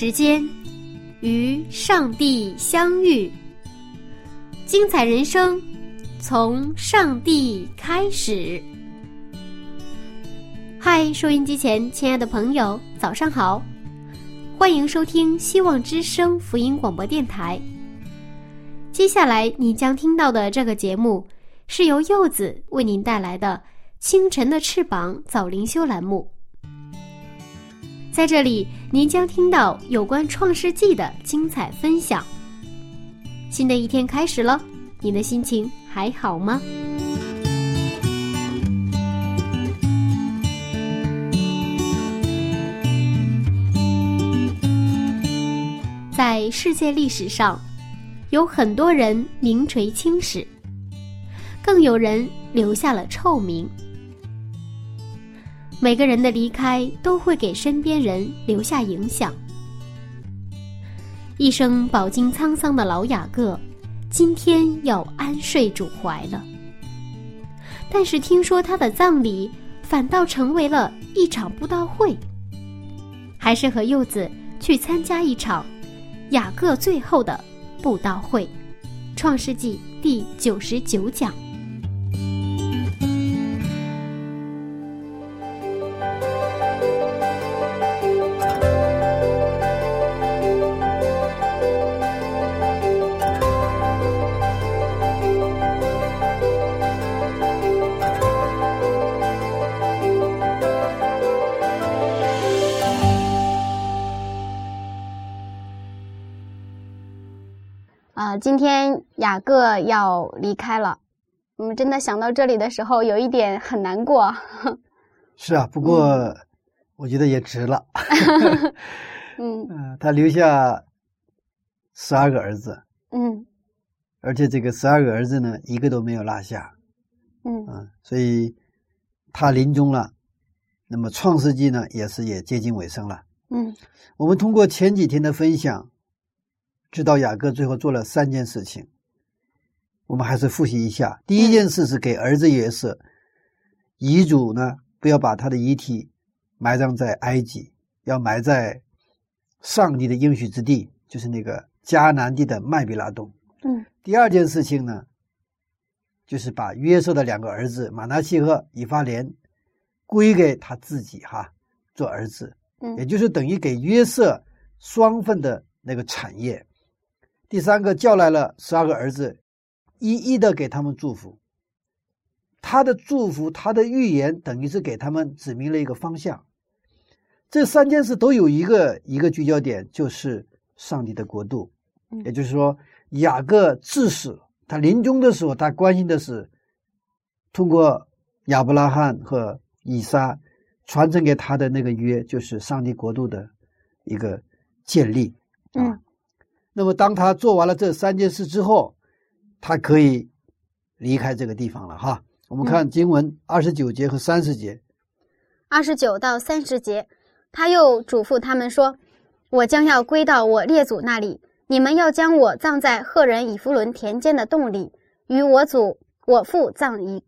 时间与上帝相遇，精彩人生从上帝开始。嗨，收音机前亲爱的朋友，早上好！欢迎收听希望之声福音广播电台。接下来你将听到的这个节目，是由柚子为您带来的《清晨的翅膀》早灵修栏目。在这里，您将听到有关《创世纪》的精彩分享。新的一天开始了，你的心情还好吗？在世界历史上，有很多人名垂青史，更有人留下了臭名。每个人的离开都会给身边人留下影响。一生饱经沧桑的老雅各，今天要安睡主怀了。但是听说他的葬礼反倒成为了一场布道会，还是和柚子去参加一场。雅各最后的布道会，《创世纪》第九十九讲。啊，今天雅各要离开了，我们真的想到这里的时候，有一点很难过。是啊，不过我觉得也值了。嗯嗯，他留下十二个儿子，嗯而且这个十二个儿子呢，一个都没有落下。嗯嗯，所以他临终了，那么《创世纪》呢，也是也接近尾声了。嗯我们通过前几天的分享，知道雅各最后做了三件事情。我们还是复习一下。第一件事是给儿子约瑟遗嘱呢，不要把他的遗体埋葬在埃及，要埋在上帝的应许之地，就是那个迦南地的麦比拉洞。嗯第二件事情呢，就是把约瑟的两个儿子马拿西和以法莲归给他自己哈做儿子，嗯也嗯就是等于给约瑟双份的那个产业。第三个叫来了十二个儿子，一一的给他们祝福。他的祝福，他的预言，等于是给他们指明了一个方向。这三件事都有一个一个聚焦点，就是上帝的国度。嗯也就是说，雅各致死，他临终的时候，他关心的是通过亚伯拉罕和以撒传承给他的那个约，就是上帝国度的一个建立啊。嗯那么，当他做完了这三件事之后，他可以离开这个地方了哈。我们看经文二十九节和三十节，二十九到三十节，他又嘱咐他们说：“我将要归到我列祖那里，你们要将我葬在赫人以弗伦田间的洞里，与我祖我父葬一。”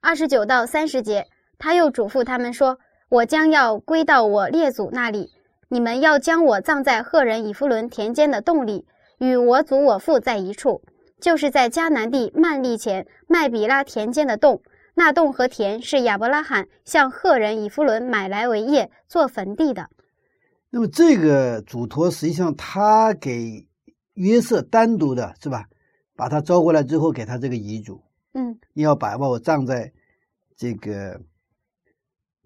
二十九到三十节，他又嘱咐他们说：“我将要归到我列祖那里，你们要将我葬在赫人以弗伦田间的洞里，与我祖我父在一处，就是在迦南地曼利前麦比拉田间的洞。”那洞和田是亚伯拉罕向赫人以弗伦买来为业做坟地的。那么这个嘱托实际上他给约瑟单独的是吧？把他招过来之后，给他这个遗嘱，嗯你要把把我葬在这个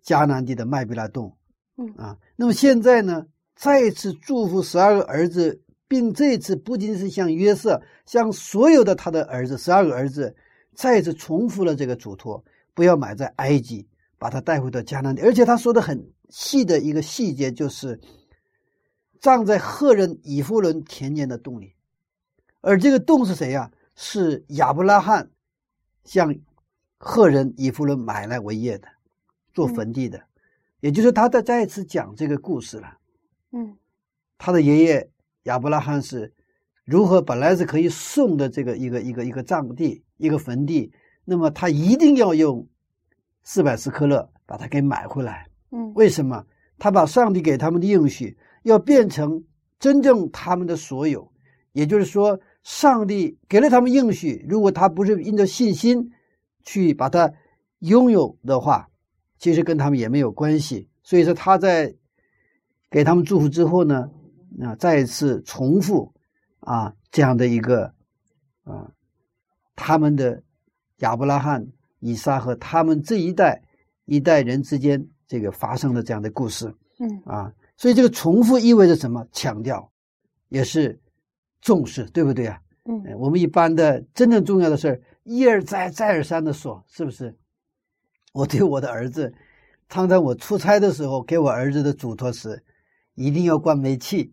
迦南地的麦比拉洞。嗯啊，那么现在呢，再次祝福十二个儿子并这次不仅是向约瑟，向所有的他的儿子，十二个儿子，再次重复了这个嘱托：不要埋在埃及，把他带回到迦南地。而且他说的很细的一个细节就是，葬在赫人以弗伦田间的洞里。而这个洞是谁呀？是亚伯拉罕向赫人以弗伦买来为业的，做坟地的。也就是他在再一次讲这个故事了。嗯，他的爷爷。亚伯拉罕是如何本来是可以送的这个一个一个一个葬地一个坟地，那么他一定要用四百斯克勒把它给买回来。嗯，为什么？他把上帝给他们的应许要变成真正他们的所有，也就是说，上帝给了他们应许，如果他不是因着信心去把它拥有的话，其实跟他们也没有关系。所以说他在给他们祝福之后呢？啊，再一次重复啊，这样的一个啊，他们的亚伯拉罕、以撒和他们这一代一代人之间这个发生的这样的故事，嗯啊，所以这个重复意味着什么？强调，也是重视，对不对啊？嗯，我们一般的真正重要的事儿，一而再、再而三的说，是不是？我对我的儿子，常常我出差的时候给我儿子的嘱托是。一定要关煤气，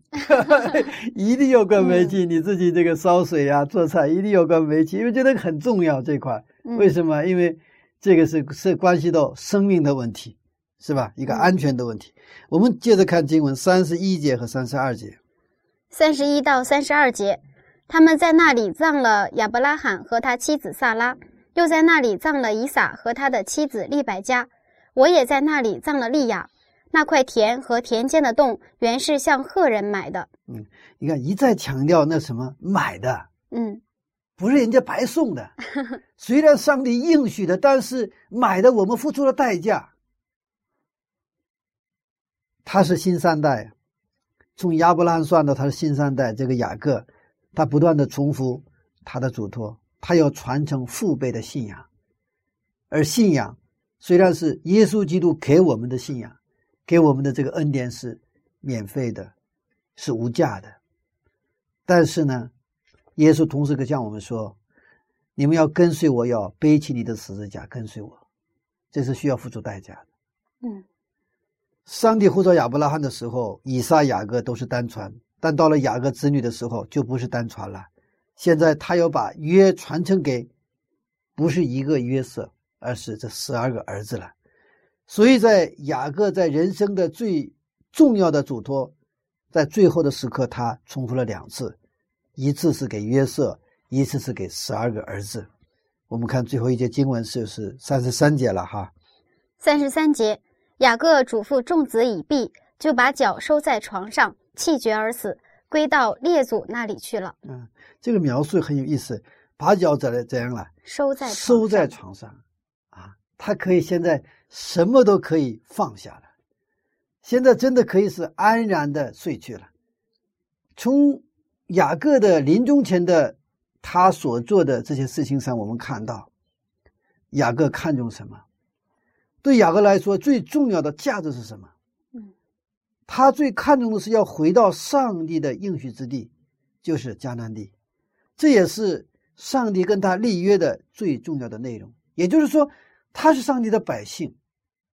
一定要关煤气。你自己这个烧水呀、做菜一定要关煤气，因为这个很重要。这块为什么？因为这个是是关系到生命的问题，是吧？一个安全的问题。我们接着看经文三十一节和三十二节。三十一到三十二节，他们在那里葬了亚伯拉罕和他妻子萨拉，又在那里葬了以撒和他的妻子利百加。我也在那里葬了利亚。那块田和田间的洞原是向赫人买的。嗯，你看一再强调那什么买的，嗯，不是人家白送的。虽然上帝应许的，但是买的我们付出了代价。他是新三代，从亚伯拉罕算到他是新三代。这个雅各，他不断的重复他的嘱托，他要传承父辈的信仰。而信仰虽然是耶稣基督给我们的信仰。给我们的这个恩典是免费的，是无价的。但是呢，耶稣同时可向我们说：“你们要跟随我，要背起你的十字架跟随我，这是需要付出代价的。”嗯，上帝呼召亚伯拉罕的时候，以撒、雅各都是单传，但到了雅各子女的时候，就不是单传了。现在他要把约传承给不是一个约瑟，而是这十二个儿子了。所以在雅各在人生的最重要的嘱托，在最后的时刻，他重复了两次，一次是给约瑟，一次是给十二个儿子。我们看最后一节经文是是三十三节了哈。三十三节，雅各嘱咐众子已毕，就把脚收在床上，气绝而死，归到列祖那里去了。嗯，这个描述很有意思，把脚怎怎样了？收在收在床上啊，他可以现在。什么都可以放下了，现在真的可以是安然的睡去了。从雅各的临终前的他所做的这些事情上，我们看到雅各看重什么？对雅各来说，最重要的价值是什么？嗯，他最看重的是要回到上帝的应许之地，就是迦南地。这也是上帝跟他立约的最重要的内容。也就是说，他是上帝的百姓。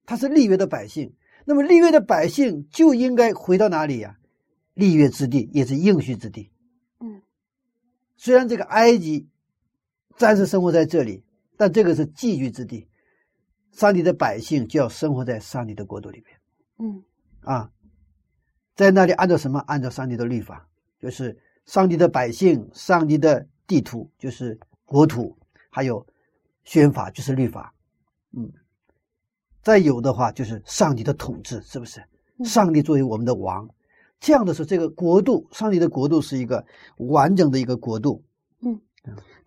他是立约的百姓，那么立约的百姓就应该回到哪里呀？立约之地也是应许之地。嗯，虽然这个埃及暂时生活在这里，但这个是寄居之地。上帝的百姓就要生活在上帝的国度里面。嗯，啊，在那里按照什么？按照上帝的律法，就是上帝的百姓，上帝的地图就是国土，还有宣法就是律法。嗯。再有的话，就是上帝的统治，是不是？上帝作为我们的王，这样的时候，这个国度，上帝的国度是一个完整的一个国度。嗯，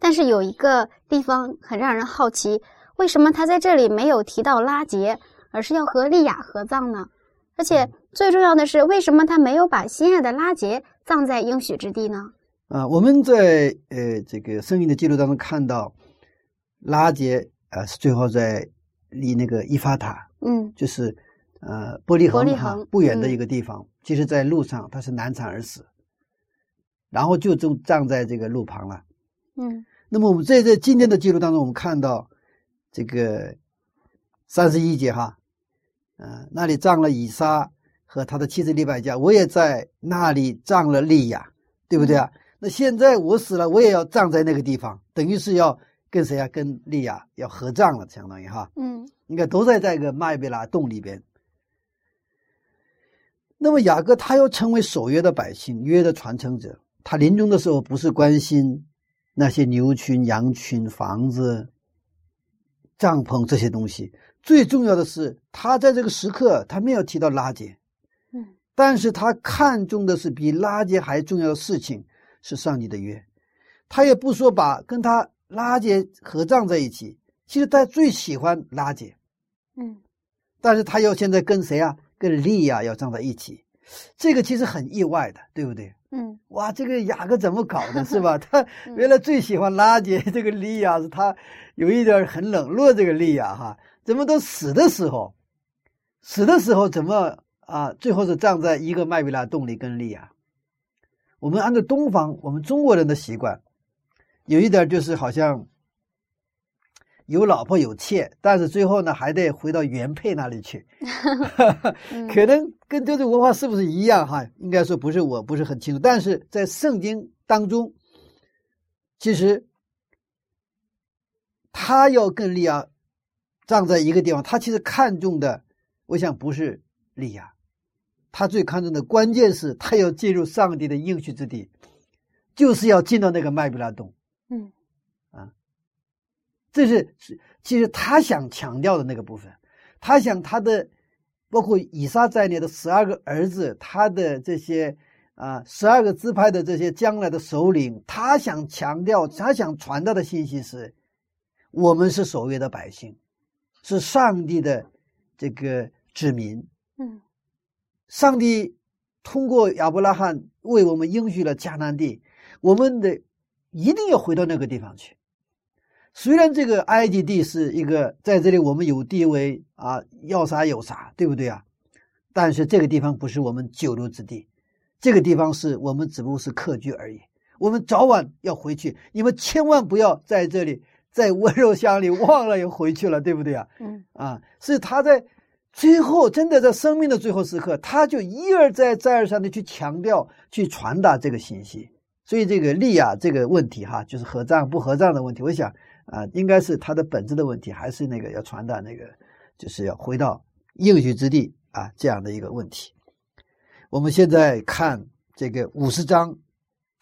但是有一个地方很让人好奇，为什么他在这里没有提到拉杰，而是要和利亚合葬呢？而且最重要的是，为什么他没有把心爱的拉杰葬在应许之地呢？啊，我们在呃这个圣经的记录当中看到，拉杰啊是最后在。离那个伊法塔，嗯，就是呃伯利恒伯利恒不远的一个地方。其实，在路上他是难产而死。然后就就葬在这个路旁了。嗯那么我们在在今天的记录当中，我们看到这个三十一节哈，嗯、那里葬了以撒和他的妻子利百加，我也在那里葬了利亚，对不对啊？那现在我死了，我也要葬在那个地方，等于是要跟谁啊？跟利亚要合葬了，相当于哈。嗯应该都在这个麦贝拉洞里边。那么雅各他要成为守约的百姓，约的传承者。他临终的时候不是关心那些牛群、羊群、房子、帐篷这些东西，最重要的是他在这个时刻他没有提到拉结，嗯但是他看重的是比拉结还重要的事情是上帝的约。他也不说把跟他拉结合葬在一起，其实他最喜欢拉结。嗯但是他要现在跟谁啊？跟利亚要葬在一起，这个其实很意外的，对不对？嗯哇，这个雅各怎么搞的，是吧？他原来最喜欢拉结 这个利亚，是他有一点很冷落这个利亚哈，怎么都死的时候，死的时候怎么啊？最后是葬在一个麦比拉洞里跟利亚。我们按照东方我们中国人的习惯，有一点就是好像有老婆有妾，但是最后呢还得回到原配那里去。嗯可能跟这种文化是不是一样哈？应该说不是，我不是很清楚。但是在圣经当中，其实他要跟利亚葬在一个地方，他其实看重的，我想不是利亚，他最看重的关键是他要进入上帝的应许之地，就是要进到那个麦比拉洞。嗯啊，这是是其实他想强调的那个部分，他想他的包括以撒在内的十二个儿子，他的这些啊十二个支派的这些将来的首领，他想强调，他想传达的信息是：我们是所谓的百姓，是上帝的这个子民。嗯上帝通过亚伯拉罕为我们应许了迦南地，我们得一定要回到那个地方去。虽然这个埃及地是一个在这里我们有地位啊，要啥有啥，对不对啊？但是这个地方不是我们久留之地，这个地方是我们只不过是客居而已。我们早晚要回去，你们千万不要在这里在温柔乡里忘了又回去了，对不对啊？嗯啊，是他在最后真的在生命的最后时刻，他就一而再再而三的去强调、去传达这个信息。所以这个利亚这个问题哈，就是合葬不合葬的问题，我想啊，应该是他的本质的问题，还是那个要传达那个，就是要回到应许之地啊这样的一个问题。我们现在看这个五十章，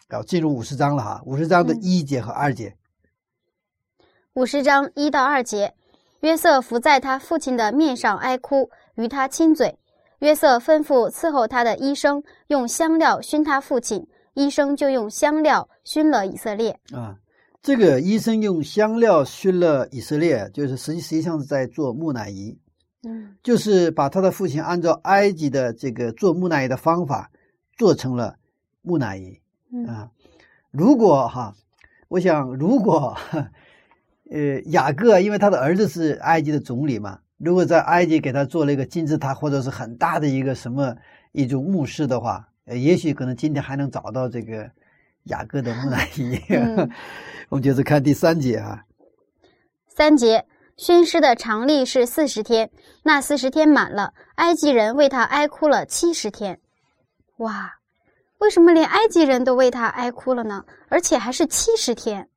要进入五十章了哈，五十章的嗯一节和二节。五十章一到二节，约瑟伏在他父亲的面上哀哭，与他亲嘴。约瑟吩咐伺候他的医生用香料熏他父亲，医生就用香料熏了以色列。啊，这个医生用香料熏了以色列，就是实际实际上是在做木乃伊，嗯就是把他的父亲按照埃及的这个做木乃伊的方法做成了木乃伊嗯啊。如果哈，我想如果呃雅各因为他的儿子是埃及的总理嘛，如果在埃及给他做了一个金字塔或者是很大的一个什么一种墓室的话，呃，也许可能今天还能找到这个雅各的木乃伊。嗯 我们接着看第三节啊，三节，宣师的常例是四十天，那四十天满了，埃及人为他哀哭了七十天。哇，为什么连埃及人都为他哀哭了呢？而且还是七十天。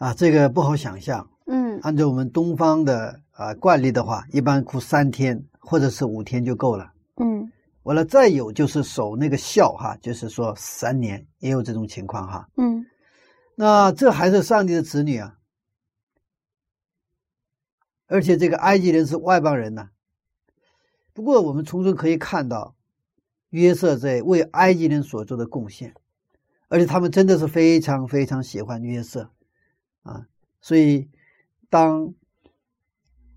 啊，这个不好想象。嗯。按照我们东方的啊惯例的话，一般哭三天或者是五天就够了。嗯。完了，再有就是守那个孝哈，就是说三年也有这种情况哈。嗯。那这还是上帝的子女啊，而且这个埃及人是外邦人呐、不过我们从中可以看到，约瑟在为埃及人所做的贡献，而且他们真的是非常非常喜欢约瑟啊，所以当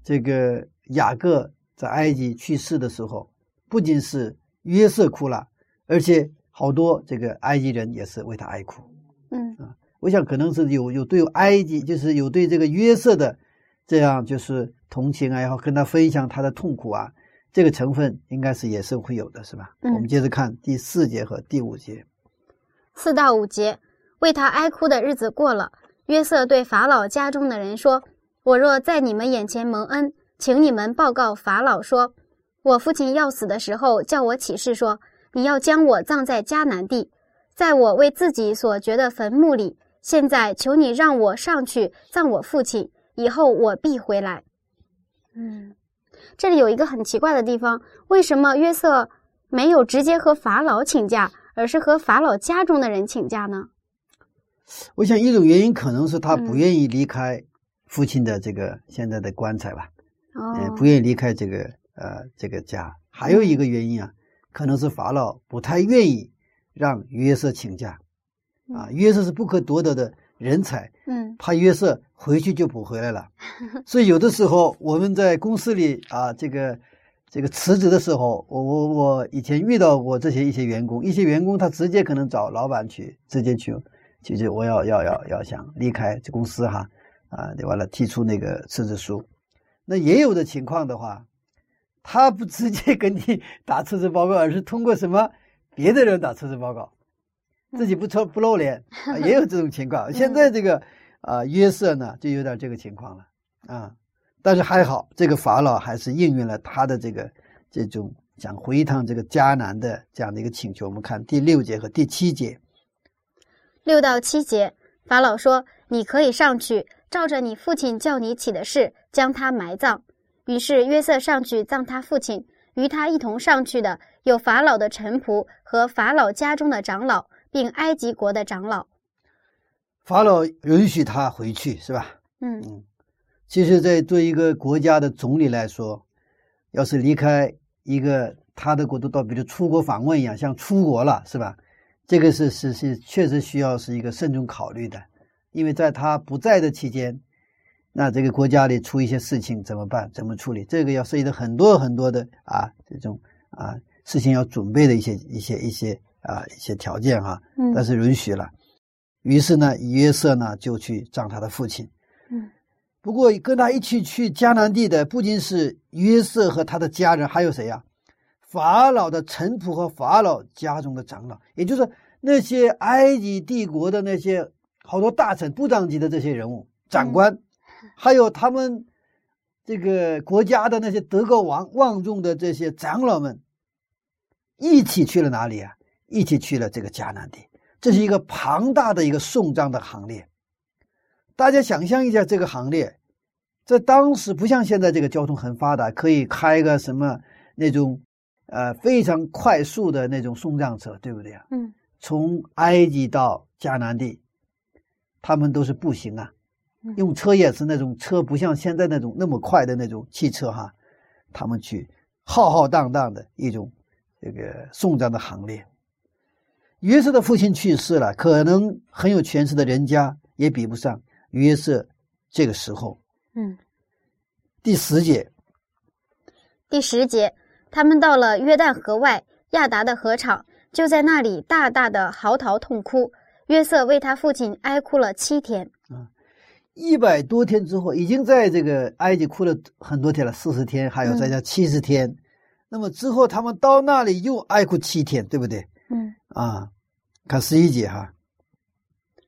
这个雅各在埃及去世的时候，不仅是约瑟哭了，而且好多这个埃及人也是为他哀哭。嗯啊我想可能是有有对埃及，就是有对这个约瑟的这样就是同情啊，然后跟他分享他的痛苦啊，这个成分应该是也是会有的，是吧？嗯我们接着看第四节和第五节。四到五节，为他哀哭的日子过了，约瑟对法老家中的人说：“我若在你们眼前蒙恩，请你们报告法老说，我父亲要死的时候，叫我起誓说，你要将我葬在迦南地，在我为自己所掘的坟墓里。现在求你让我上去葬我父亲，以后我必回来。”嗯，这里有一个很奇怪的地方，为什么约瑟没有直接和法老请假，而是和法老家中的人请假呢？我想一种原因可能是他不愿意离开父亲的这个现在的棺材吧，呃，不愿意离开这个呃这个家。还有一个原因啊，可能是法老不太愿意让约瑟请假，啊，约瑟是不可多得的人才，嗯。怕约瑟回去就不回来了，所以有的时候我们在公司里啊，这个这个辞职的时候，我我我以前遇到过这些一些员工，一些员工他直接可能找老板去，直接去，去去我要要要要想离开这公司哈，啊，完了提出那个辞职书。那也有的情况的话，他不直接跟你 打辞职报告，而是通过什么别的人打辞职报告，自己不出不露脸，啊、也有这种情况。现在这个啊约瑟呢，就有点这个情况了啊。但是还好，这个法老还是应允了他的这个这种想回一趟这个迦南的这样的一个请求。我们看第六节和第七节，六到七节，法老说：“你可以上去，照着你父亲叫你起的事，将他埋葬。”于是约瑟上去葬他父亲。与他一同上去的有法老的臣仆和法老家中的长老，并埃及国的长老。法老允许他回去，是吧？嗯嗯，其实，在对一个国家的总理来说，要是离开一个他的国度，到比如出国访问一样，像出国了，是吧？这个是是是确实需要是一个慎重考虑的，因为在他不在的期间，那这个国家里出一些事情怎么办？怎么处理？这个要涉及到很多很多的啊这种啊事情要准备的一些一些一些啊一些条件哈、嗯但是允许了。于是呢，约瑟呢就去葬他的父亲。嗯不过跟他一起去迦南地的不仅是约瑟和他的家人，还有谁呀、法老的臣仆和法老家中的长老，也就是那些埃及帝国的那些好多大臣、部长级的这些人物、长官，还有他们这个国家的那些德高望望重的这些长老们，一起去了哪里啊？一起去了这个迦南地。这是一个庞大的一个送葬的行列。大家想象一下这个行列，在当时不像现在这个交通很发达，可以开个什么那种呃非常快速的那种送葬车，对不对啊？嗯从埃及到迦南地，他们都是步行啊嗯，用车也是那种车，不像现在那种那么快的那种汽车哈，他们去浩浩荡荡的一种这个送葬的行列。约瑟的父亲去世了，可能很有权势的人家也比不上约瑟这个时候。嗯。第十节，第十节，他们到了约旦河外亚达的河场，就在那里大大的嚎啕痛哭。约瑟为他父亲哀哭了七天。一百多天之后，已经在这个埃及哭了很多天了，四十天，还有再加七十天。那么之后，他们到那里又哀哭七天，对不对？嗯，啊，看十一节哈，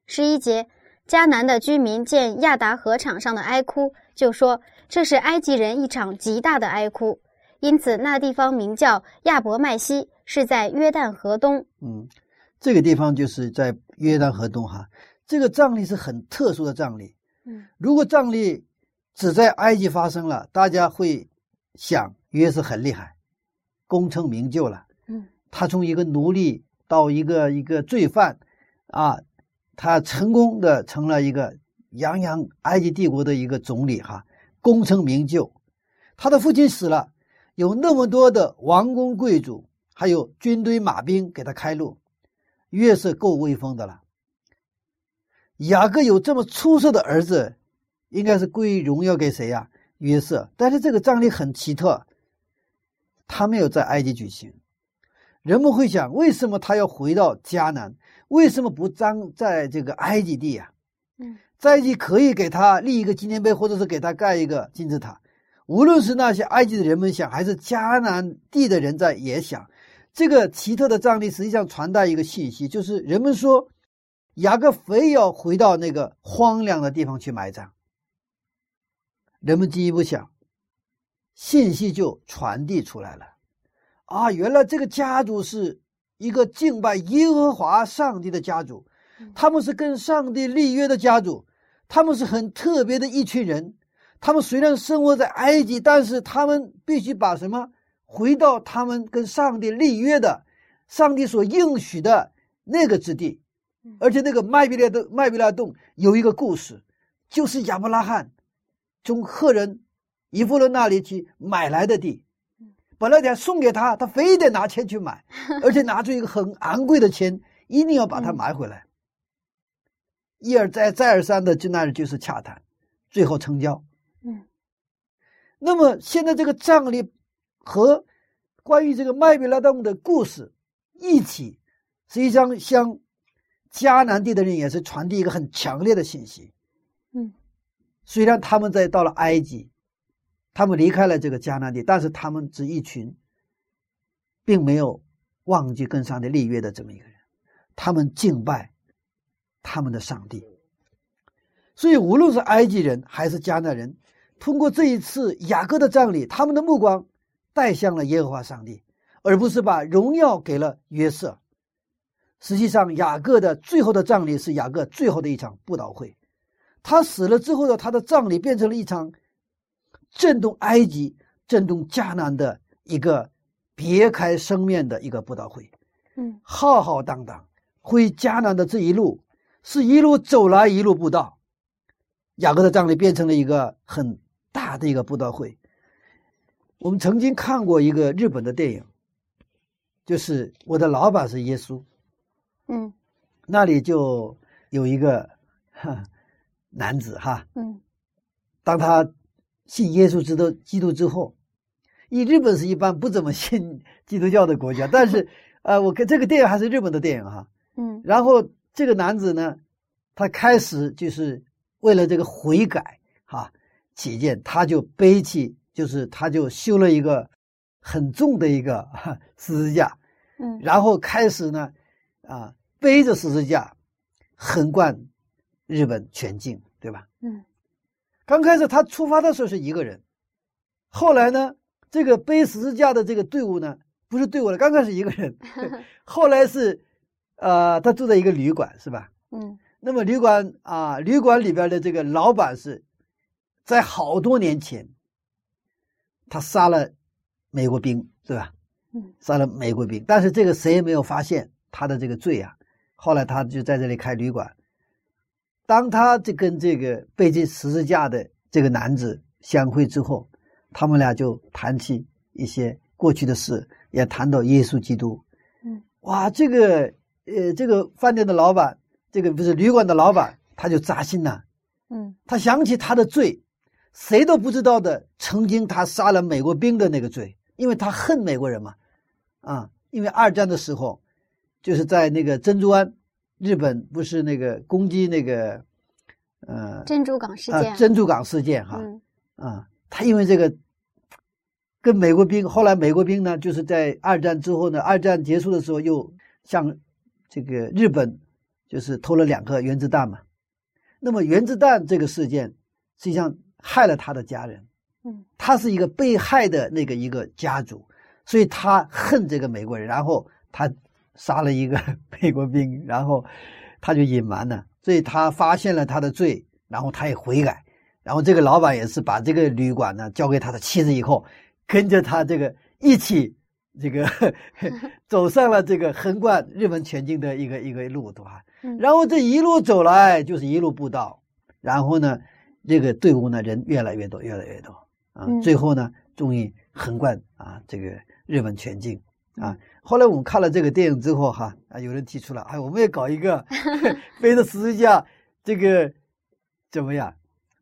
十一节，迦南的居民见亚达河场上的哀哭，就说这是埃及人一场极大的哀哭。因此，那地方名叫亚伯麦西，是在约旦河东。嗯，这个地方就是在约旦河东哈。这个葬礼是很特殊的葬礼。嗯如果葬礼只在埃及发生了，大家会想约瑟很厉害，功成名就了。嗯他从一个奴隶到一个一个罪犯，啊，他成功的成了一个洋洋埃及帝国的一个总理哈，功成名就。他的父亲死了，有那么多的王公贵族，还有军队马兵给他开路，约瑟够威风的了。雅各有这么出色的儿子，应该是归荣耀给谁呀、约瑟。但是这个葬礼很奇特，他没有在埃及举行。人们会想，为什么他要回到迦南？为什么不葬在这个埃及地呀、嗯在埃及可以给他立一个纪念碑，或者是给他盖一个金字塔。无论是那些埃及的人们想，还是迦南地的人在也想，这个奇特的葬礼实际上传达一个信息，就是人们说雅各非要回到那个荒凉的地方去埋葬。人们进一步想，信息就传递出来了。啊，原来这个家族是一个敬拜耶和华上帝的家族，他们是跟上帝立约的家族，他们是很特别的一群人。他们虽然生活在埃及，但是他们必须把什么？回到他们跟上帝立约的、上帝所应许的那个之地，而且那个麦比拉洞、麦比拉洞有一个故事，就是亚伯拉罕从赫人以弗伦那里去买来的地，本来想送给他，他非得拿钱去买，而且拿出一个很昂贵的钱，一定要把它买回来。一而再、再而三的就那就是洽谈，最后成交。嗯，那么现在这个葬礼。和关于这个麦比拉洞的故事一起，实际上向迦南地的人也是传递一个很强烈的信息。嗯，虽然他们在到了埃及，他们离开了这个迦南地，但是他们是一群，并没有忘记跟上帝立约的这么一个人，他们敬拜他们的上帝。所以，无论是埃及人还是迦南人，通过这一次雅各的葬礼，他们的目光。带向了耶和华上帝，而不是把荣耀给了约瑟。实际上，雅各的最后的葬礼是雅各最后的一场布道会。他死了之后的他的葬礼变成了一场震动埃及、震动迦南的一个别开生面的一个布道会。嗯，浩浩荡荡回迦南的这一路是一路走来一路布道。雅各的葬礼变成了一个很大的一个布道会。我们曾经看过一个日本的电影，就是我的老板是耶稣，嗯，那里就有一个哈男子哈，嗯，当他信耶稣之的基督之后，以日本是一般不怎么信 基督教的国家，但是呃，我跟这个电影还是日本的电影哈，嗯，然后这个男子呢，他开始就是为了这个悔改哈起见，他就背起。就是他，就修了一个很重的一个 十字架，嗯，然后开始呢，啊，背着十字架横贯日本全境，对吧？嗯，刚开始他出发的时候是一个人，后来呢，这个背十字架的这个队伍呢，不是队伍了，刚开始一个人，后来是，呃，他住在一个旅馆，是吧？嗯，那么旅馆啊，旅馆里边的这个老板是在好多年前。他杀了美国兵，对吧？嗯，杀了美国兵，但是这个谁也没有发现他的这个罪啊。后来他就在这里开旅馆。当他这跟这个被这十字架的这个男子相会之后，他们俩就谈起一些过去的事，也谈到耶稣基督。嗯，哇，这个呃，这个饭店的老板，这个不是旅馆的老板，他就扎心了。嗯，他想起他的罪。谁都不知道的，曾经他杀了美国兵的那个罪，因为他恨美国人嘛，啊，因为二战的时候，就是在那个珍珠湾，日本不是那个攻击那个，呃，珍珠港事件，珍珠港事件哈，啊，他因为这个，跟美国兵，后来美国兵呢，就是在二战之后呢，二战结束的时候又向这个日本，就是偷了两颗原子弹嘛，那么原子弹这个事件，实际上。害了他的家人，嗯，他是一个被害的那个一个家族，所以他恨这个美国人，然后他杀了一个 美国兵，然后他就隐瞒了，所以他发现了他的罪，然后他也悔改，然后这个老板也是把这个旅馆呢交给他的妻子以后，跟着他这个一起这个 走上了这个横贯日本全境的一个一个路，对吧？然后这一路走来就是一路步道，然后呢。这个队伍呢，人越来越多，越来越多啊！最后呢，终于横贯啊，这个日本全境啊。后来我们看了这个电影之后，哈啊，有人提出了，哎，我们也搞一个 背着十字架，这个怎么样？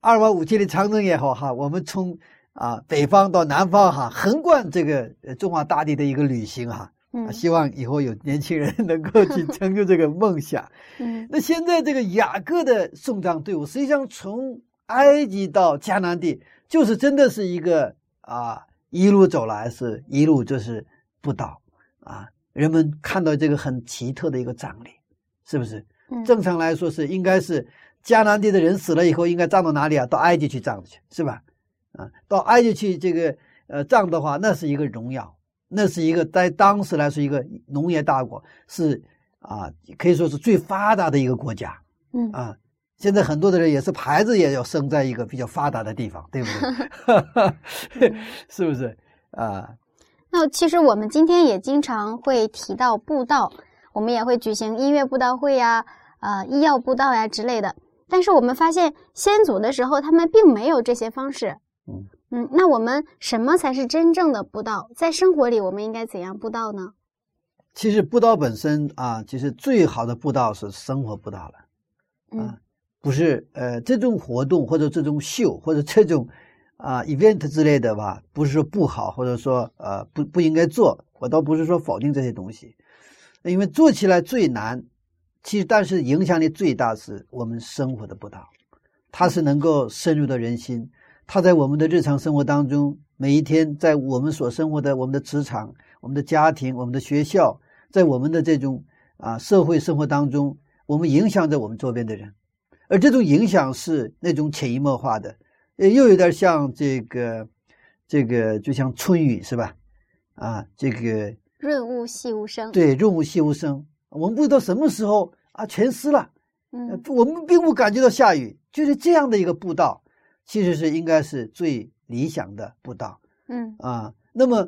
二万五千里长征也好，哈，我们从啊北方到南方，哈，横贯这个中华大地的一个旅行，哈。嗯，希望以后有年轻人能够去 成就这个梦想。嗯，那现在这个雅各的送葬队伍，实际上从埃及到迦南地，就是真的是一个啊，一路走来是一路就是不倒啊，人们看到这个很奇特的一个葬礼，是不是？嗯正常来说是应该是迦南地的人死了以后，应该葬到哪里啊？到埃及去葬去，是吧？啊，到埃及去这个呃葬的话，那是一个荣耀，那是一个在当时来说一个农业大国，是啊，可以说是最发达的一个国家嗯啊。现在很多的人也是牌子也要生在一个比较发达的地方，对不对？是不是啊？那其实我们今天也经常会提到布道，我们也会举行音乐布道会呀、呃医药布道呀之类的。但是我们发现先祖的时候，他们并没有这些方式。嗯嗯，那我们什么才是真正的布道？在生活里，我们应该怎样布道呢？其实布道本身啊，其实最好的布道是生活布道了。嗯啊，不是呃这种活动或者这种秀或者这种啊 event 之类的吧，不是说不好，或者说呃不不应该做，我倒不是说否定这些东西，因为做起来最难，其实但是影响力最大是我们生活的布道，它是能够深入到人心，它在我们的日常生活当中，每一天在我们所生活的我们的职场、我们的家庭、我们的学校，在我们的这种啊社会生活当中。我们影响着我们周边的人，而这种影响是那种潜移默化的，呃，又有点像这个，这个就像春雨是吧？啊，这个润物细无声。，对，润物细无声，我们不知道什么时候啊全湿了，呃嗯我们并不感觉到下雨，就是这样的一个步道，其实是应该是最理想的步道嗯啊。那么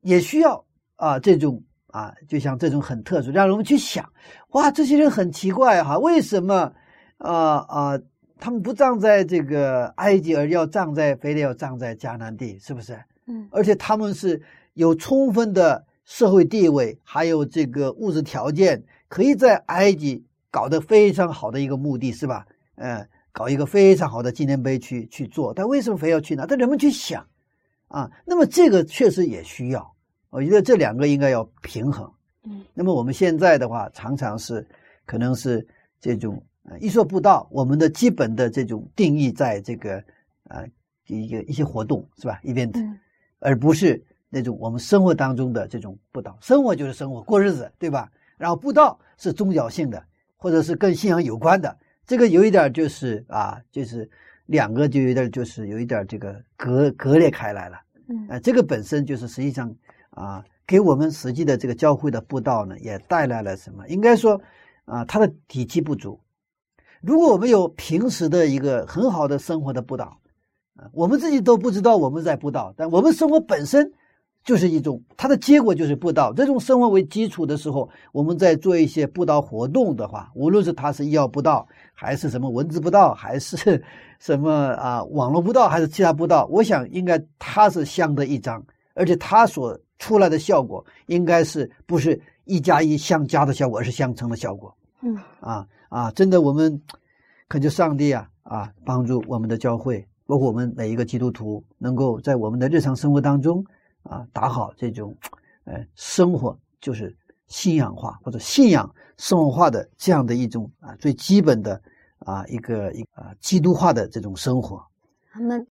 也需要啊这种啊，就像这种很特殊，让我们去想，哇，这些人很奇怪哈、为什么啊啊，他们不葬在这个埃及，而要葬在非得要葬在迦南地，是不是？嗯而且他们是有充分的社会地位，还有这个物质条件，可以在埃及搞得非常好的一个墓地，是吧？嗯，搞一个非常好的纪念碑去去做。但为什么非要去呢？但人们去想啊，那么这个确实也需要。我觉得这两个应该要平衡。嗯那么我们现在的话，常常是可能是这种呃一说布道，我们的基本的这种定义在这个呃一个一些活动是吧？event，、嗯而不是那种我们生活当中的这种布道。生活就是生活，过日子，对吧？然后布道是宗教性的，或者是跟信仰有关的，这个有一点就是啊，就是两个就有点就是有一点这个隔隔裂开来了。嗯呃，这个本身就是实际上啊，给我们实际的这个教会的布道呢，也带来了什么？应该说啊，它的底气不足。如果我们有平时的一个很好的生活的布道，啊，我们自己都不知道我们在布道，但我们生活本身就是一种，它的结果就是布道。这种生活为基础的时候，我们在做一些布道活动的话，无论是它是医药布道，还是什么文字布道，还是什么啊网络布道，还是其他布道，我想应该它是相得益彰，而且它所出来的效果应该是不是一加一相加的效果，而是相乘的效果。嗯啊啊！真的，我们恳求上帝啊啊，帮助我们的教会，包括我们每一个基督徒，能够在我们的日常生活当中啊，打好这种，呃，生活就是信仰化或者信仰生活化的这样的一种啊最基本的啊一个一啊基督化的这种生活。他们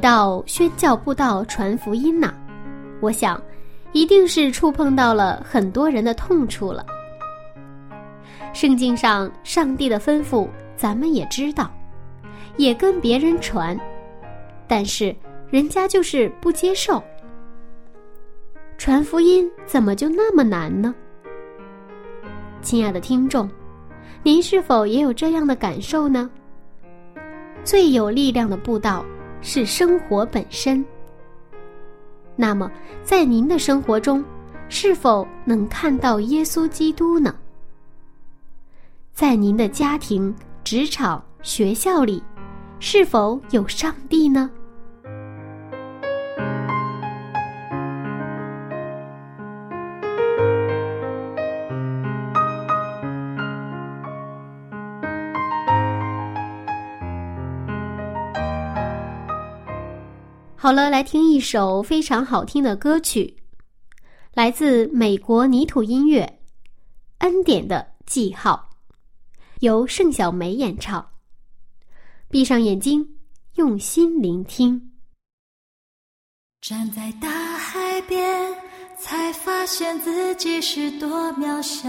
到宣教布道传福音呐、我想，一定是触碰到了很多人的痛处了。圣经上上帝的吩咐，咱们也知道，也跟别人传，但是人家就是不接受。传福音怎么就那么难呢？亲爱的听众，您是否也有这样的感受呢？最有力量的布道是生活本身。那么，在您的生活中，是否能看到耶稣基督呢？在您的家庭、职场、学校里，是否有上帝呢？好了，来听一首非常好听的歌曲，来自美国泥土音乐《恩典的记号》，由盛小梅演唱。闭上眼睛，用心聆听。站在大海边，才发现自己是多渺小；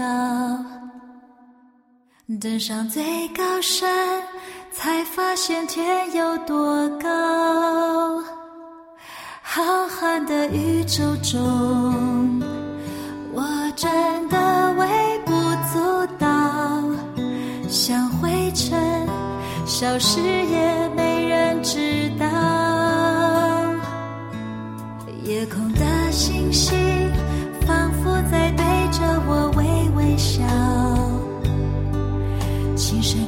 登上最高山，才发现天有多高。浩瀚的宇宙中，我真的微不足道，像灰尘消失也没人知道。夜空的星星仿佛在对着我微微笑，轻声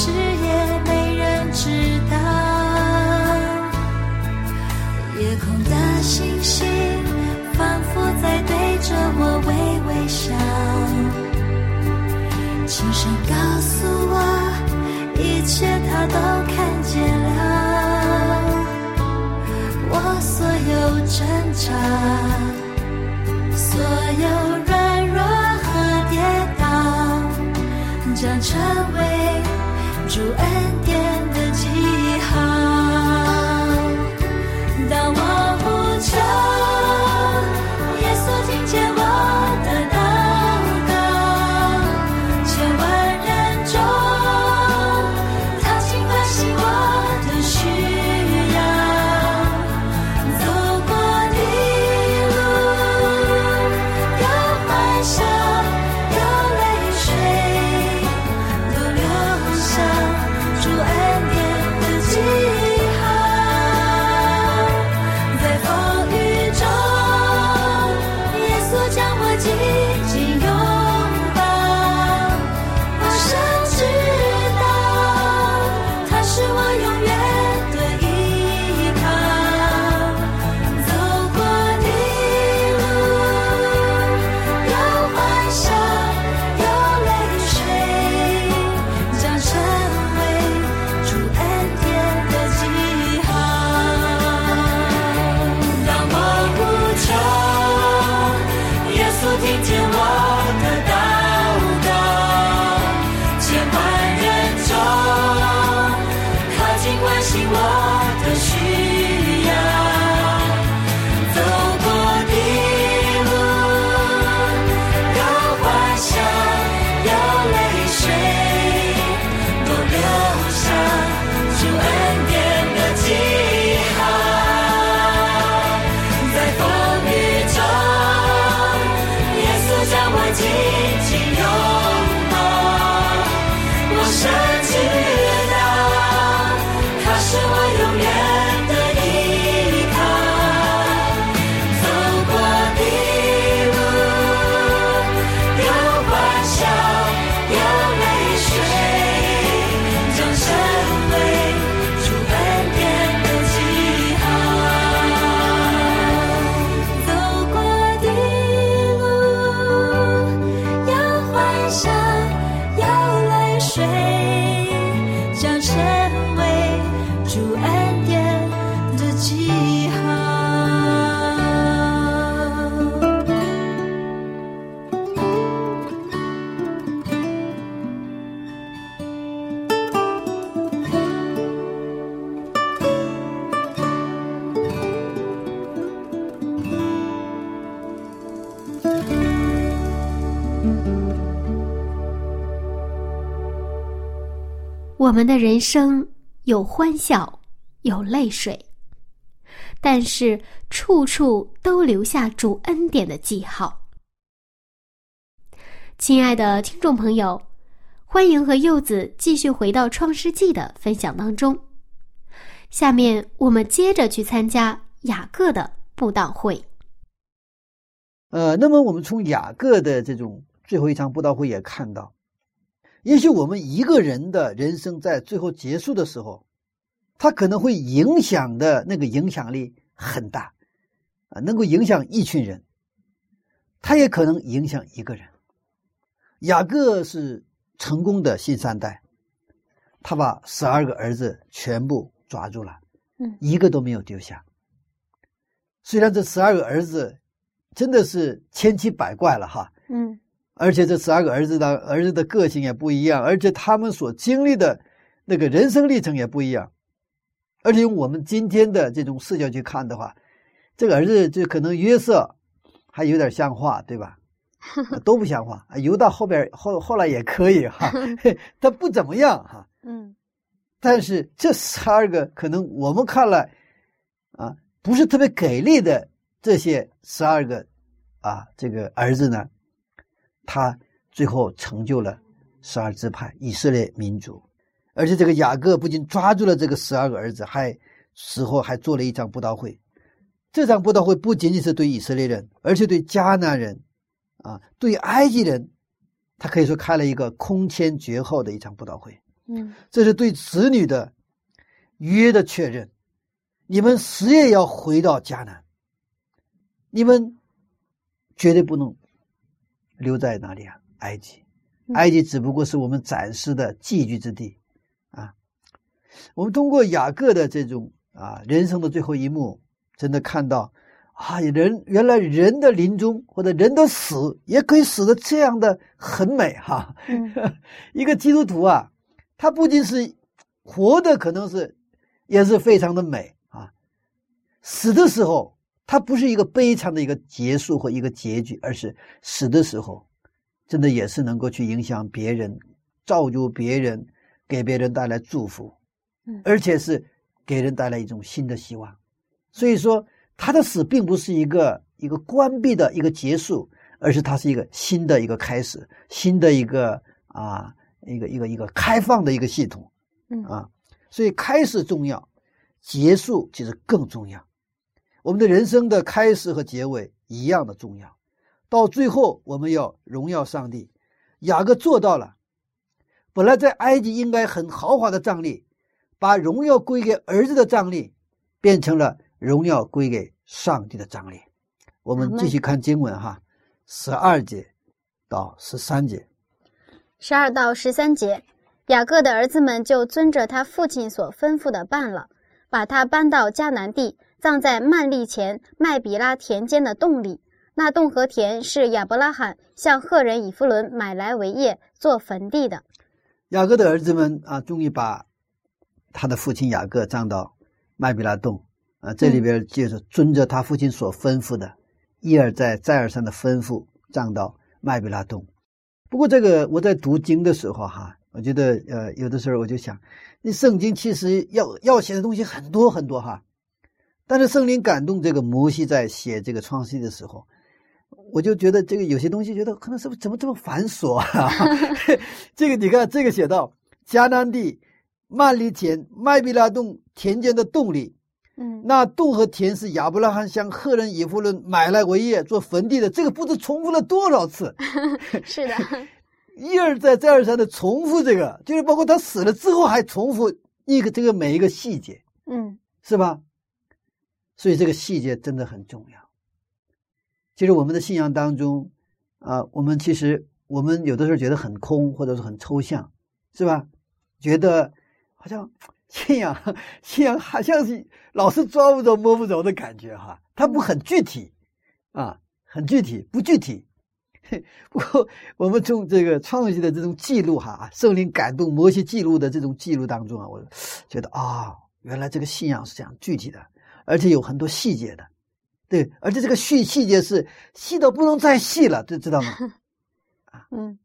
消失也没人知道。夜空的星星仿佛在对着我微微笑，轻声告诉我，一切他都看见了。我所有挣扎，所有软弱和跌倒，将成为主恩典的记号。当我呼求，耶稣听见 she was. 我们的人生有欢笑，有泪水，但是处处都留下主恩典的记号。亲爱的听众朋友，欢迎和柚子继续回到《创世纪》的分享当中。下面我们接着去参加雅各的布道会。呃，那么我们从雅各的这种最后一场布道会也看到。也许我们一个人的人生在最后结束的时候，他可能会影响的那个影响力很大，啊，能够影响一群人，他也可能影响一个人。雅各是成功的新三代，他把十二个儿子全部抓住了，嗯，一个都没有丢下。虽然这十二个儿子真的是千奇百怪了哈，嗯。而且这十二个儿子的儿子的个性也不一样，而且他们所经历的那个人生历程也不一样。而且用我们今天的这种视角去看的话，这个儿子就可能约瑟还有点像话，对吧？都不像话，游到后边后后来也可以哈，他不怎么样哈。嗯。但是这十二个可能我们看来啊不是特别给力的这些十二个啊这个儿子呢。他最后成就了十二支派以色列民族，而且这个雅各不仅抓住了这个十二个儿子，还死后还做了一场布道会。这场布道会不仅仅是对以色列人，而且对迦南人，啊，对埃及人，他可以说开了一个空前绝后的一场布道会。嗯，这是对子女的约的确认，你们死也要回到迦南，你们绝对不能。留在哪里啊？埃及，埃及只不过是我们暂时的寄居之地，啊，我们通过雅各的这种啊人生的最后一幕，真的看到啊人原来人的临终或者人的死也可以死的这样的很美哈。一个基督徒啊，他不仅是活的可能是也是非常的美啊，死的时候。它不是一个悲惨的一个结束或一个结局，而是死的时候，真的也是能够去影响别人、造就别人、给别人带来祝福，而且是给人带来一种新的希望。所以说，他的死并不是一个一个关闭的一个结束，而是它是一个新的一个开始，新的一个啊一个一个一个开放的一个系统，啊，所以开始重要，结束其实更重要。我们的人生的开始和结尾一样的重要，到最后我们要荣耀上帝。雅各做到了，本来在埃及应该很豪华的葬礼，把荣耀归给儿子的葬礼，变成了荣耀归给上帝的葬礼。我们继续看经文哈，十二节到十三节，十二到十三节，雅各的儿子们就遵着他父亲所吩咐的办了，把他搬到迦南地。葬在曼利前麦比拉田间的洞里，那洞和田是亚伯拉罕向赫人以弗伦买来为业做坟地的。雅各的儿子们啊，终于把他的父亲雅各葬到麦比拉洞啊，这里边就是遵着他父亲所吩咐的，一而再再而三的吩咐葬到麦比拉洞。不过这个我在读经的时候哈，我觉得呃有的时候我就想，那圣经其实要要写的东西很多很多哈。但是圣灵感动这个摩西在写这个创世的时候，我就觉得这个有些东西觉得可能是不怎么这么繁琐啊？这个你看，这个写到迦南地曼利田麦比拉洞田间的洞里，嗯，那洞和田是亚伯拉罕向赫人以弗伦买来为业做坟地的，这个不知重复了多少次？是的，一而再再而三的重复这个，就是包括他死了之后还重复一个这个每一个细节，嗯，是吧？所以这个细节真的很重要。其实我们的信仰当中，啊，我们其实我们有的时候觉得很空，或者是很抽象，是吧？觉得好像信仰信仰好像是老是抓不着摸不着的感觉哈，它不很具体啊，很具体不具体。不过我们从这个创世的这种记录哈，圣灵感动摩西记录的这种记录当中啊，我觉得啊，原来这个信仰是这样具体的。而且有很多细节的，对，而且这个细细节是细到不能再细了，这知道吗？嗯，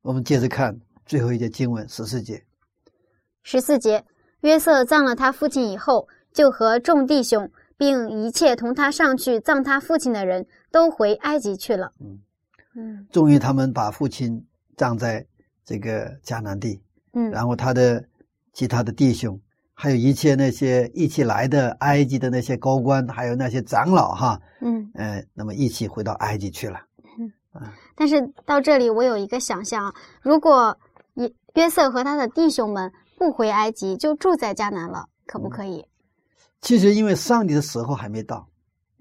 我们接着看最后一节经文十四节。十四节，约瑟葬了他父亲以后，就和众弟兄，并一切同他上去葬他父亲的人都回埃及去了。嗯嗯终于他们把父亲葬在这个迦南地，嗯然后他的其他的弟兄，还有一切那些一起来的埃及的那些高官，还有那些长老哈，嗯。呃，那么一起回到埃及去了。但是到这里，我有一个想象啊，如果约约瑟和他的弟兄们不回埃及，就住在迦南了，可不可以？其实因为上帝的时候还没到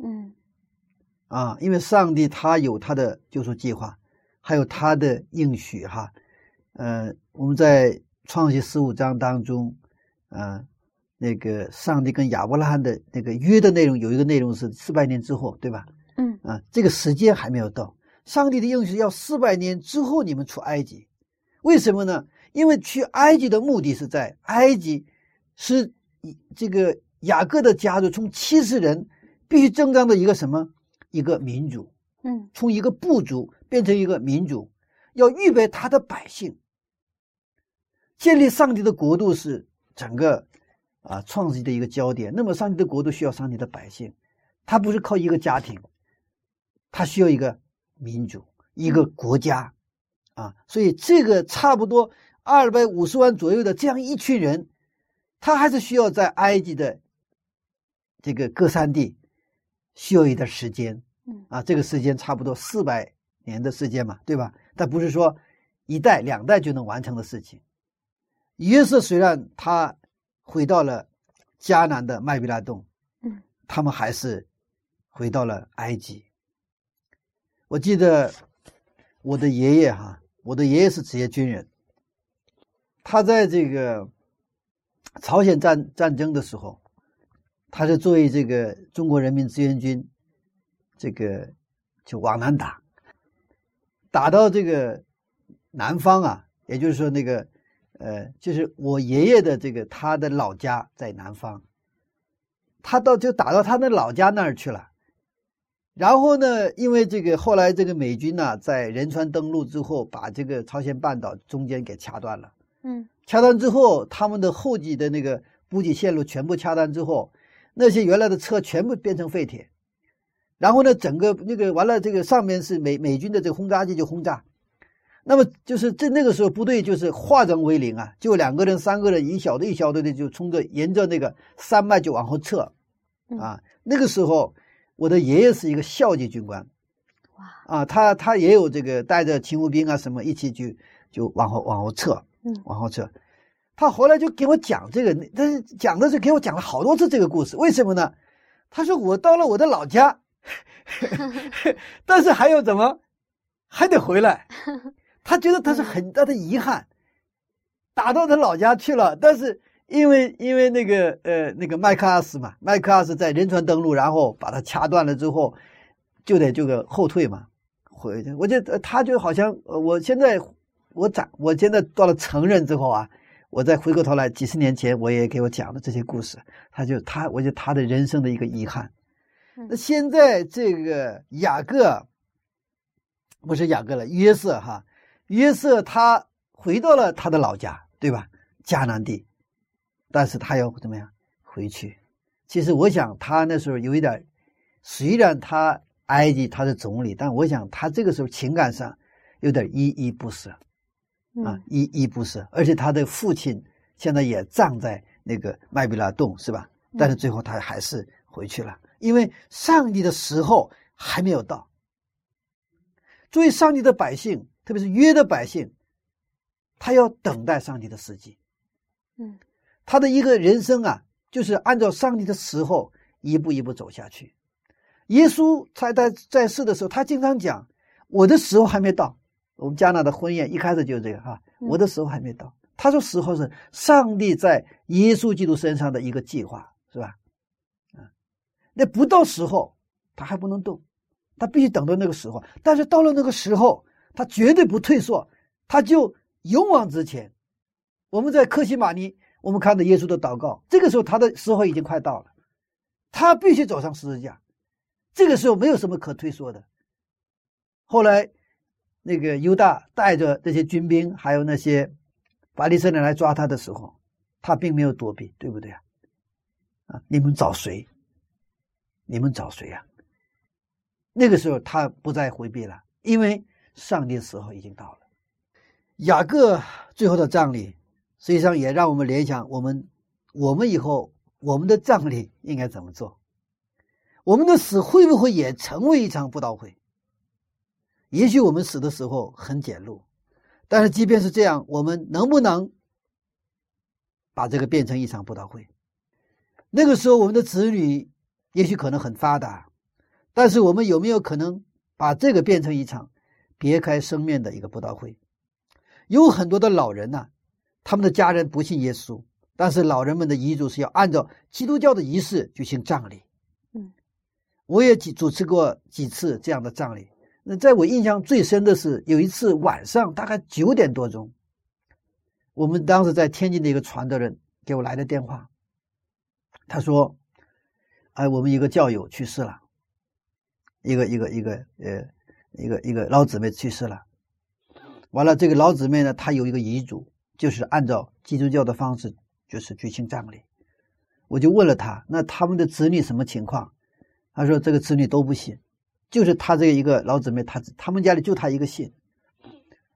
嗯啊，因为上帝他有他的救赎计划，还有他的应许哈。呃，我们在创世十五章当中，呃，那个上帝跟亚伯拉罕的那个约的内容有一个内容是四百年之后，对吧？嗯啊，这个时间还没有到。上帝的应许要四百年之后你们出埃及，为什么呢？因为去埃及的目的是在埃及是这个雅各的家族从七十人必须增长的一个什么一个民族，嗯从一个部族变成一个民族，要预备他的百姓，建立上帝的国度是整个啊创世纪的一个焦点。那么上帝的国度需要上帝的百姓，他不是靠一个家庭，他需要一个民族，一个国家啊。所以这个差不多二百五十万左右的这样一群人，他还是需要在埃及的这个各山地需要一段时间。嗯啊，这个时间差不多四百年的时间嘛，对吧？但不是说一代两代就能完成的事情。约瑟虽然他回到了迦南的麦比拉洞，嗯，他们还是回到了埃及。我记得我的爷爷哈，我的爷爷是职业军人，他在这个朝鲜战战争的时候，他是作为这个中国人民志愿军。这个就往南打，打到这个南方啊，也就是说那个呃，就是我爷爷的这个他的老家在南方，他到就打到他的老家那儿去了。然后呢，因为这个后来这个美军呢、在仁川登陆之后，把这个朝鲜半岛中间给掐断了。嗯掐断之后，他们的后继的那个补给线路全部掐断之后，那些原来的车全部变成废铁。然后呢，整个那个完了，这个上面是美美军的这个轰炸机就轰炸，那么就是在那个时候部队就是化整为零啊，就两个人、三个人，一小队一小队的就冲着沿着那个山脉就往后撤，啊，那个时候我的爷爷是一个校级军官，哇啊，他他也有这个带着勤务兵啊什么一起去就往后往后撤，嗯往后撤，他回来就给我讲这个，但是讲的是给我讲了好多次这个故事，为什么呢？他说我到了我的老家。但是还有怎么，还得回来？他觉得他是很大的遗憾，打到他老家去了。但是因为因为那个呃那个麦克阿瑟嘛，麦克阿瑟在仁川登陆，然后把他掐断了之后，就得这个后退嘛，回去。我觉得他就好像呃我现在我长我现在到了成人之后啊，我再回过头来几十年前我也给我讲了这些故事，他就他我觉得他的人生的一个遗憾。那现在这个雅各，不是雅各了，约瑟哈，约瑟他回到了他的老家，对吧？迦南地，但是他要怎么样回去？其实我想他那时候有一点，虽然他埃及他是总理，但我想他这个时候情感上有点依依不舍，啊，依依不舍，而且他的父亲现在也葬在那个麦比拉洞，是吧？但是最后他还是回去了。因为上帝的时候还没有到。作为上帝的百姓，特别是约的百姓，他要等待上帝的时机。嗯，他的一个人生啊，就是按照上帝的时候一步一步走下去。耶稣在在在世的时候，他经常讲：“我的时候还没到。”我们加拿的婚宴一开始就是这个哈，我的时候还没到。他说：“时候是上帝在耶稣基督身上的一个计划，是吧？”啊那不到时候，他还不能动，他必须等到那个时候。但是到了那个时候，他绝对不退缩，他就勇往直前。我们在克西马尼，我们看到耶稣的祷告，这个时候他的时候已经快到了，他必须走上十字架。这个时候没有什么可退缩的。后来，那个犹大带着这些军兵，还有那些法利赛人来抓他的时候，他并没有躲避，对不对啊？啊，你们找谁？你们找谁呀？那个时候他不再回避了，因为上帝的时候已经到了。雅各最后的葬礼，实际上也让我们联想：我们我们以后我们的葬礼应该怎么做？我们的死会不会也成为一场布道会？也许我们死的时候很简陋，但是即便是这样，我们能不能把这个变成一场布道会？那个时候，我们的子女也许可能很发达，但是我们有没有可能把这个变成一场别开生面的一个布道会？有很多的老人呐，他们的家人不信耶稣，但是老人们的遗嘱是要按照基督教的仪式举行葬礼。嗯，我也几主持过几次这样的葬礼。那在我印象最深的是有一次晚上大概九点多钟，我们当时在天津的一个传道人给我来的电话，他说：“哎，我们一个教友去世了，一个一个一个呃一个一个老姊妹去世了。完了，这个老姊妹呢，她有一个遗嘱，就是按照基督教的方式，就是举行葬礼。我就问了他，那他们的子女什么情况？他说这个子女都不信。”就是他这一个老姊妹，他他们家里就他一个信。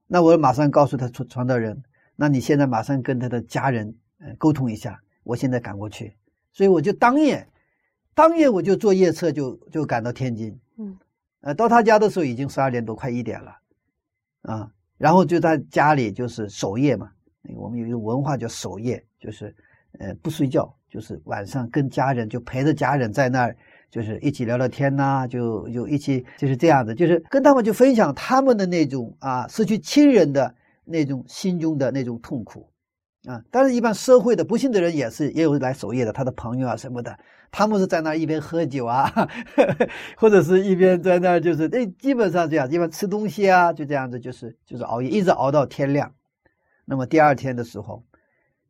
那我马上告诉他传传道人，那你现在马上跟他的家人呃沟通一下，我现在赶过去。所以我就当夜，当夜我就坐夜车就就赶到天津。嗯，呃，到他家的时候已经十二点多，快一点了，啊，然后就在家里就是守夜嘛。我们有一个文化叫守夜，就是呃不睡觉，就是晚上跟家人就陪着家人在那儿。就是一起聊聊天呐，就就一起就是这样子，就是跟他们就分享他们的那种啊失去亲人的那种心中的那种痛苦啊。但是，一般社会的不幸的人也是也有来守夜的，他的朋友啊什么的，他们是在那一边喝酒啊，或者是一边在那就是哎，基本上这样，一般吃东西啊，就这样子，就是就是熬夜，一直熬到天亮。那么第二天的时候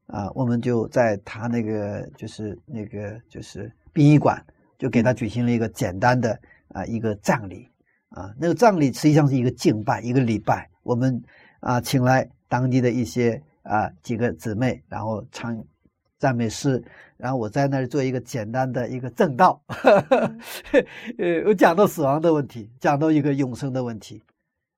啊，我们就在他那个就是那个就是殡仪馆。就给他举行了一个简单的啊一个葬礼啊，那个葬礼实际上是一个敬拜，一个礼拜。我们啊请来当地的一些啊几个姊妹，然后唱赞美诗，然后我在那儿做一个简单的一个正道，呃，我讲到死亡的问题，讲到一个永生的问题，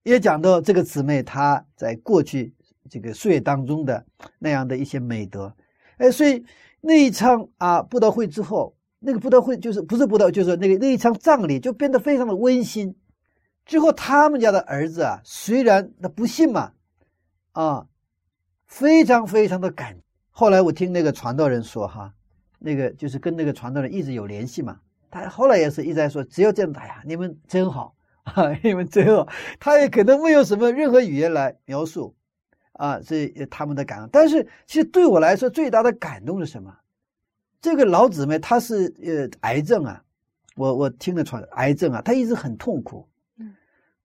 也讲到这个姊妹她在过去这个岁月当中的那样的一些美德。哎，所以那一场啊布道会之后。那个布道会就是不是布道，就是那个那一场葬礼就变得非常的温馨。之后他们家的儿子啊，虽然他不信嘛，啊，非常非常的感。后来我听那个传道人说哈，那个就是跟那个传道人一直有联系嘛。他后来也是一直在说，只要这样打呀，你们真好 啊，你们真好。他也可能没有什么任何语言来描述啊，这他们的感恩。但是其实对我来说，最大的感动是什么？这个老姊妹她是呃癌症啊，我我听了传癌症啊，她一直很痛苦，嗯，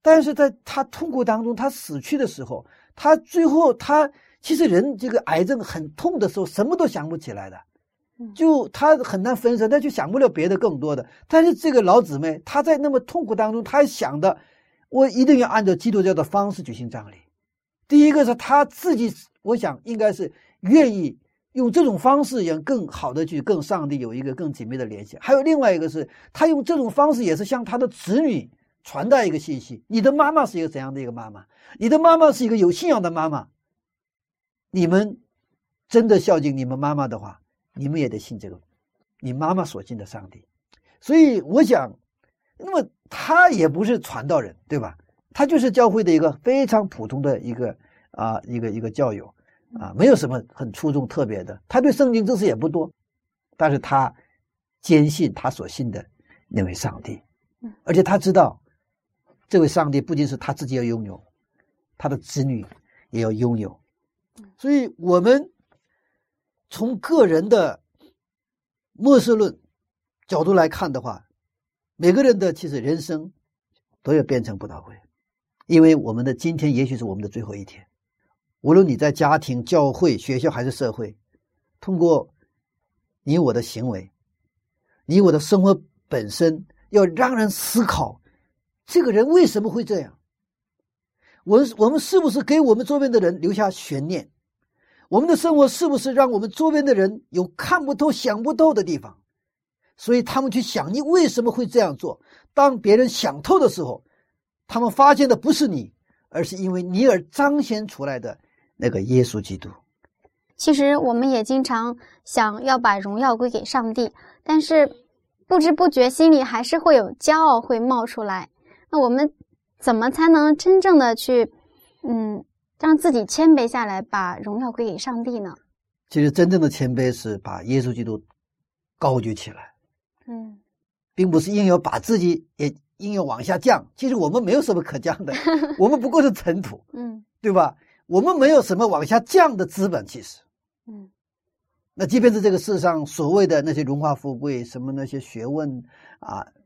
但是在她痛苦当中，她死去的时候，她最后她其实人这个癌症很痛的时候，什么都想不起来的，就他很难分身，他就想不了别的更多的。但是这个老姊妹她在那么痛苦当中，她想的，我一定要按照基督教的方式举行葬礼。第一个是她自己，我想应该是愿意。用这种方式也更好的去跟上帝有一个更紧密的联系。还有另外一个是，他用这种方式也是向他的子女传达一个信息：你的妈妈是一个怎样的一个妈妈？你的妈妈是一个有信仰的妈妈。你们真的孝敬你们妈妈的话，你们也得信这个你妈妈所信的上帝。所以我想，那么他也不是传道人，对吧？他就是教会的一个非常普通的一个啊一个一个教友。啊，没有什么很出众特别的，他对圣经知识也不多，但是他坚信他所信的那位上帝，而且他知道这位上帝不仅是他自己要拥有，他的子女也要拥有，所以我们从个人的末世论角度来看的话，每个人的其实人生都要变成不道会，因为我们的今天也许是我们的最后一天。无论你在家庭、教会、学校还是社会，通过你我的行为，你我的生活本身要让人思考，这个人为什么会这样？我们我们是不是给我们周边的人留下悬念？我们的生活是不是让我们周边的人有看不透、想不透的地方？所以他们去想你为什么会这样做。当别人想透的时候，他们发现的不是你，而是因为你而彰显出来的那个耶稣基督。其实我们也经常想要把荣耀归给上帝，但是不知不觉心里还是会有骄傲会冒出来。那我们怎么才能真正的去，嗯，让自己谦卑下来，把荣耀归给上帝呢？其实真正的谦卑是把耶稣基督高举起来，嗯，并不是硬要把自己也硬要往下降。其实我们没有什么可降的，我们不过是尘土，嗯对吧？我们没有什么往下降的资本，其实。嗯那即便是这个世上所谓的那些荣华富贵，什么那些学问啊，嗯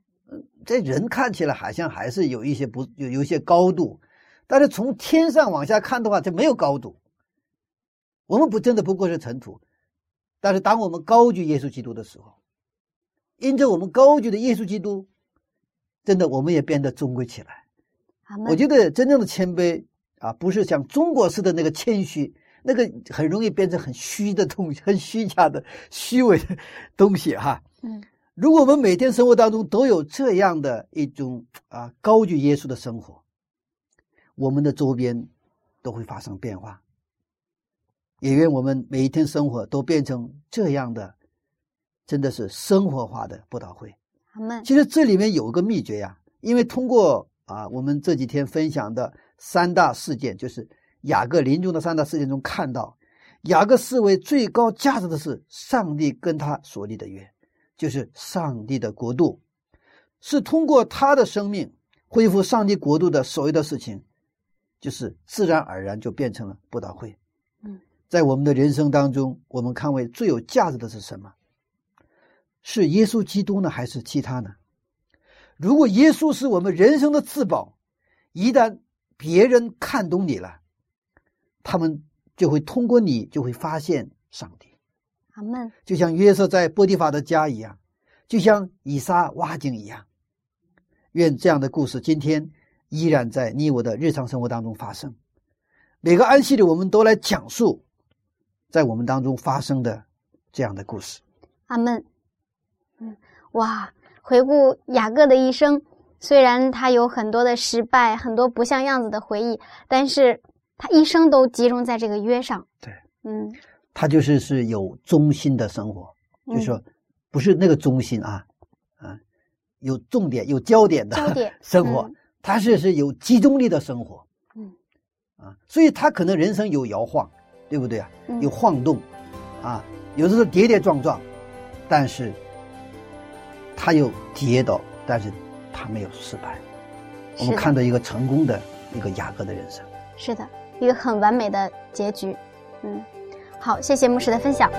这人看起来好像还是有一些不有有一些高度，但是从天上往下看的话，就没有高度。我们不真的不过是尘土，但是当我们高举耶稣基督的时候，因着我们高举的耶稣基督，真的我们也变得尊贵起来。我觉得真正的谦卑啊，不是像中国式的那个谦虚，那个很容易变成很虚的东西，很虚假的、虚伪的东西哈。嗯如果我们每天生活当中都有这样的一种啊高举耶稣的生活，我们的周边都会发生变化。也愿我们每一天生活都变成这样的，真的是生活化的布道会。其实这里面有个秘诀呀，因为通过啊我们这几天分享的三大事件，就是雅各临终的三大事件中看到，雅各视为最高价值的是上帝跟他所立的约，就是上帝的国度，是通过他的生命恢复上帝国度的所有的事情，就是自然而然就变成了布道会。嗯，在我们的人生当中，我们看为最有价值的是什么？是耶稣基督呢，还是其他呢？如果耶稣是我们人生的至宝，一旦别人看懂你了，他们就会通过你就会发现上帝，阿门。就像约瑟在波提法的家一样，就像以撒挖井一样。愿这样的故事今天依然在你我的日常生活当中发生。每个安息日，我们都来讲述在我们当中发生的这样的故事。阿门。嗯，哇，回顾雅各的一生，虽然他有很多的失败，很多不像样子的回忆，但是他一生都集中在这个约上。对，嗯他就是是有中心的生活，就是说不是那个中心啊，啊，有重点、有焦点的 生活嗯，他是是有集中力的生活，嗯啊，所以他可能人生有摇晃，对不对啊？嗯有晃动，啊，有的时候跌跌撞撞，但是他有跌倒，但是他没有失败。我们看到一个成功的一个雅各的人生。是的，一个很完美的结局。嗯，好，谢谢牧师的分享。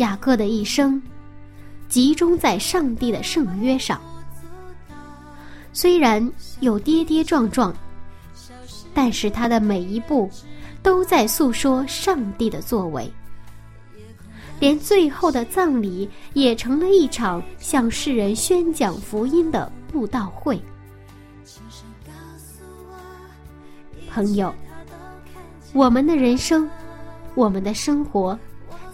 雅各的一生集中在上帝的圣约上，虽然有跌跌撞撞，但是他的每一步都在诉说上帝的作为。连最后的葬礼也成了一场向世人宣讲福音的布道会。朋友，我们的人生，我们的生活，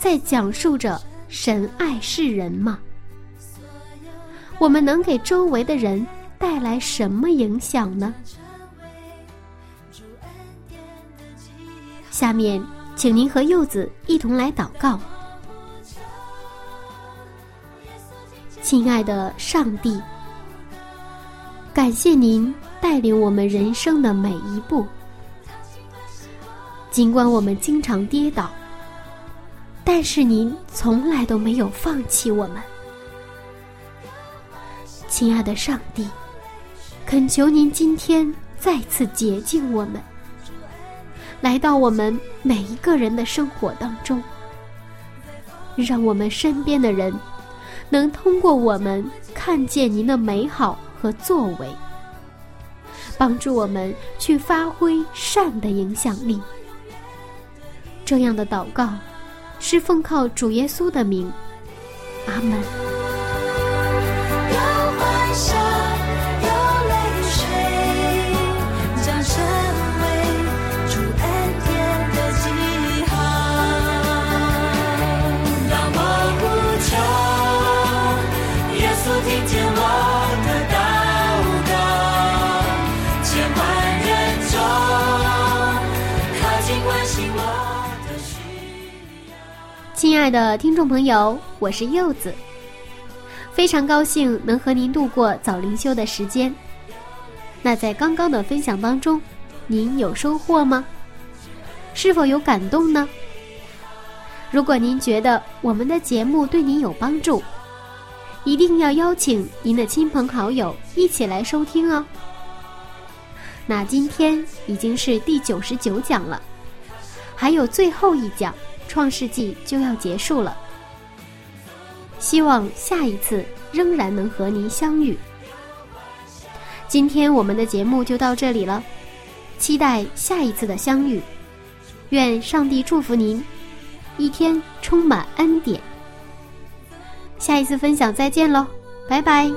在讲述着神爱世人吗？我们能给周围的人带来什么影响呢？下面，请您和柚子一同来祷告。亲爱的上帝，感谢您带领我们人生的每一步。尽管我们经常跌倒，但是您从来都没有放弃我们，亲爱的上帝，恳求您今天再次洁净我们，来到我们每一个人的生活当中，让我们身边的人能通过我们看见您的美好和作为，帮助我们去发挥善的影响力。这样的祷告。是奉靠主耶稣的名，阿门。亲爱的听众朋友，我是柚子，非常高兴能和您度过早灵修的时间。那在刚刚的分享当中，您有收获吗？是否有感动呢？如果您觉得我们的节目对您有帮助，一定要邀请您的亲朋好友一起来收听哦。那今天已经是第九十九讲了，还有最后一讲。创世纪就要结束了，希望下一次仍然能和您相遇。今天我们的节目就到这里了，期待下一次的相遇，愿上帝祝福您，一天充满恩典。下一次分享再见喽，拜拜。